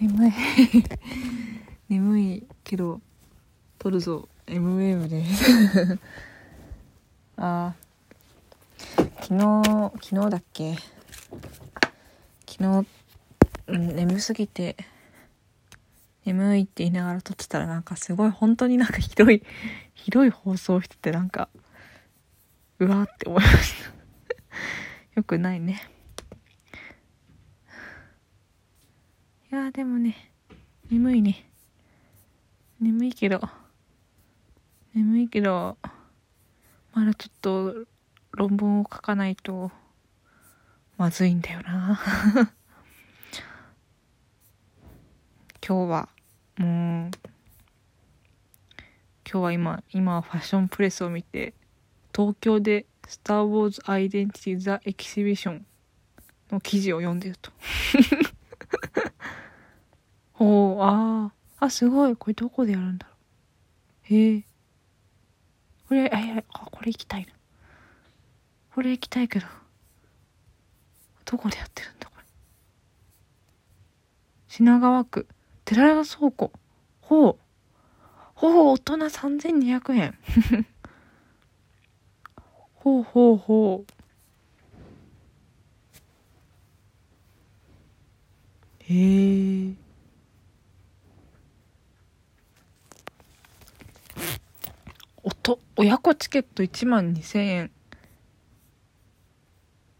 眠い。眠いけど撮るぞ。MM で。す あー。昨日昨日だっけ？昨日、うん、眠すぎて眠いって言いながら撮ってたらなんかすごい本当になんかひどい ひどい放送しててなんかうわーって思いました。よくないねいやーでもね眠いね。眠いけど眠いけどまだちょっと論文を書かないとまずいんだよな。今日はもう今日は今今はファッションプレスを見て東京で「スター・ウォーズ・アイデンティティ・ザ・エキシビション」の記事を読んでると。ほうあああすごい。これどこでやるんだろう。へえこれあいやあこれ行きたいな。これ行きたいけどどこでやってるんだこれ。品川区寺田倉庫。ほう。ほう大人3200円。ほうほうほう。へえおと親子チケット1万2000円。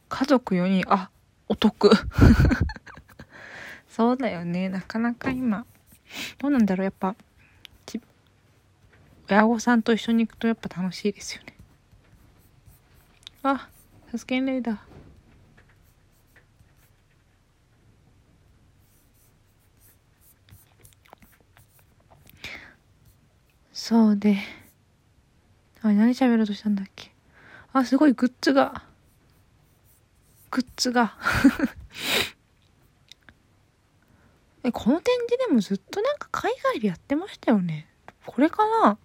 家族4人。あお得。そうだよね。なかなか今。どうなんだろう。やっぱ親御さんと一緒に行くとやっぱ楽しいですよね。あサスケンレイだ。そうで。あ何喋ろうとしたんだっけ？あすごいグッズが。グッズが。えこの展示でもずっとなんか海外でやってましたよね。これかな？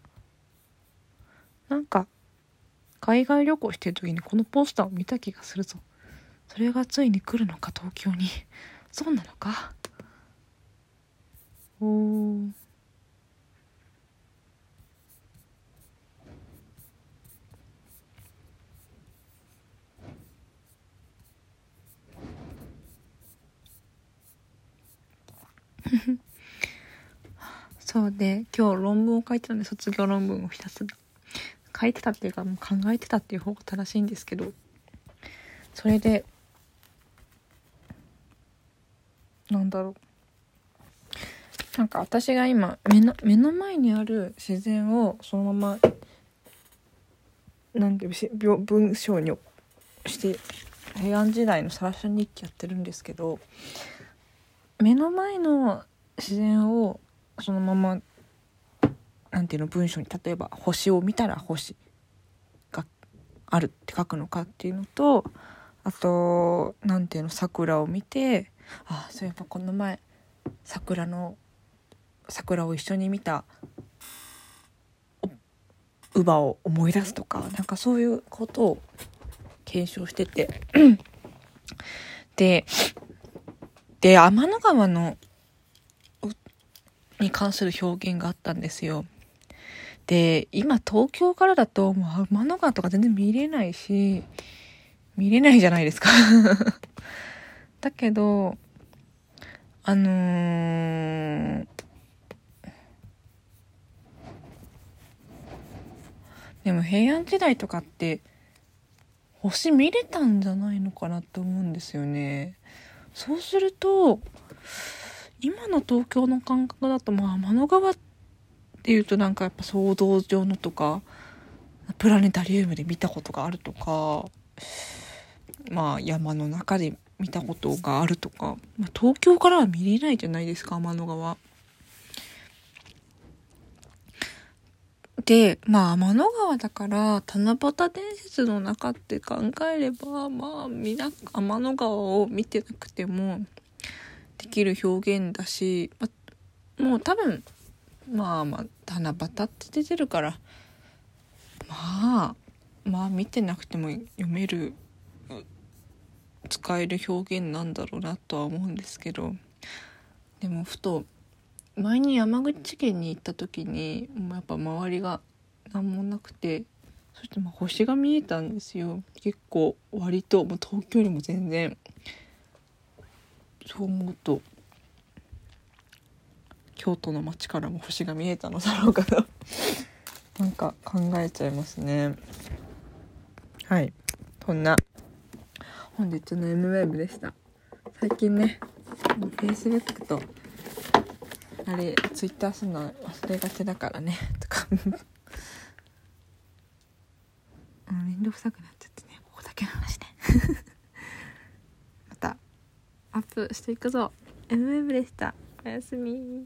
なんか海外旅行してる時にこのポスターを見た気がするぞ。それがついに来るのか東京に。そうなのか？おー。そうで今日論文を書いてたんで卒業論文をひたすら書いてたっていうかもう考えてたっていう方が正しいんですけどそれでなんだろう。なんか私が今目の目の前にある自然をそのままなんていう文章にして平安時代のサラシャ日記やってるんですけど目の前の自然をそのままなんていうの文章に例えば星を見たら星があるって書くのかっていうのとあとなんていうの桜を見てあそういえばこの前桜の桜を一緒に見た乳母を思い出すとかなんかそういうことを検証してて。でで天の川のに関する表現があったんですよ。で今東京からだともう天の川とか全然見れないし見れないじゃないですか だけどあのー、でも平安時代とかって星見れたんじゃないのかなって思うんですよね。そうすると今の東京の感覚だとまあ天の川っていうとなんかやっぱ騒動上のとかプラネタリウムで見たことがあるとかまあ山の中で見たことがあるとか、まあ、東京からは見れないじゃないですか天の川。でまあ天の川だから七夕伝説の中って考えればまあみな天の川を見てなくてもできる表現だし、まあ、もう多分まあまあ七夕って出てるからまあまあ見てなくても読める使える表現なんだろうなとは思うんですけどでもふと前に山口県に行った時にもうやっぱ周りが何もなくてそしてまあ星が見えたんですよ。結構割ともう東京よりも全然そう思うと京都の街からも星が見えたのだろうかと なんか考えちゃいますね。はい。そんな。本日の M ウェーブでした。最近ね Facebook とあれ Twitter するの忘れがちだからねとか。あめんどくさくなっちゃってねここだけの話ね またアップしていくぞ。M ウェーブでした。おやすみ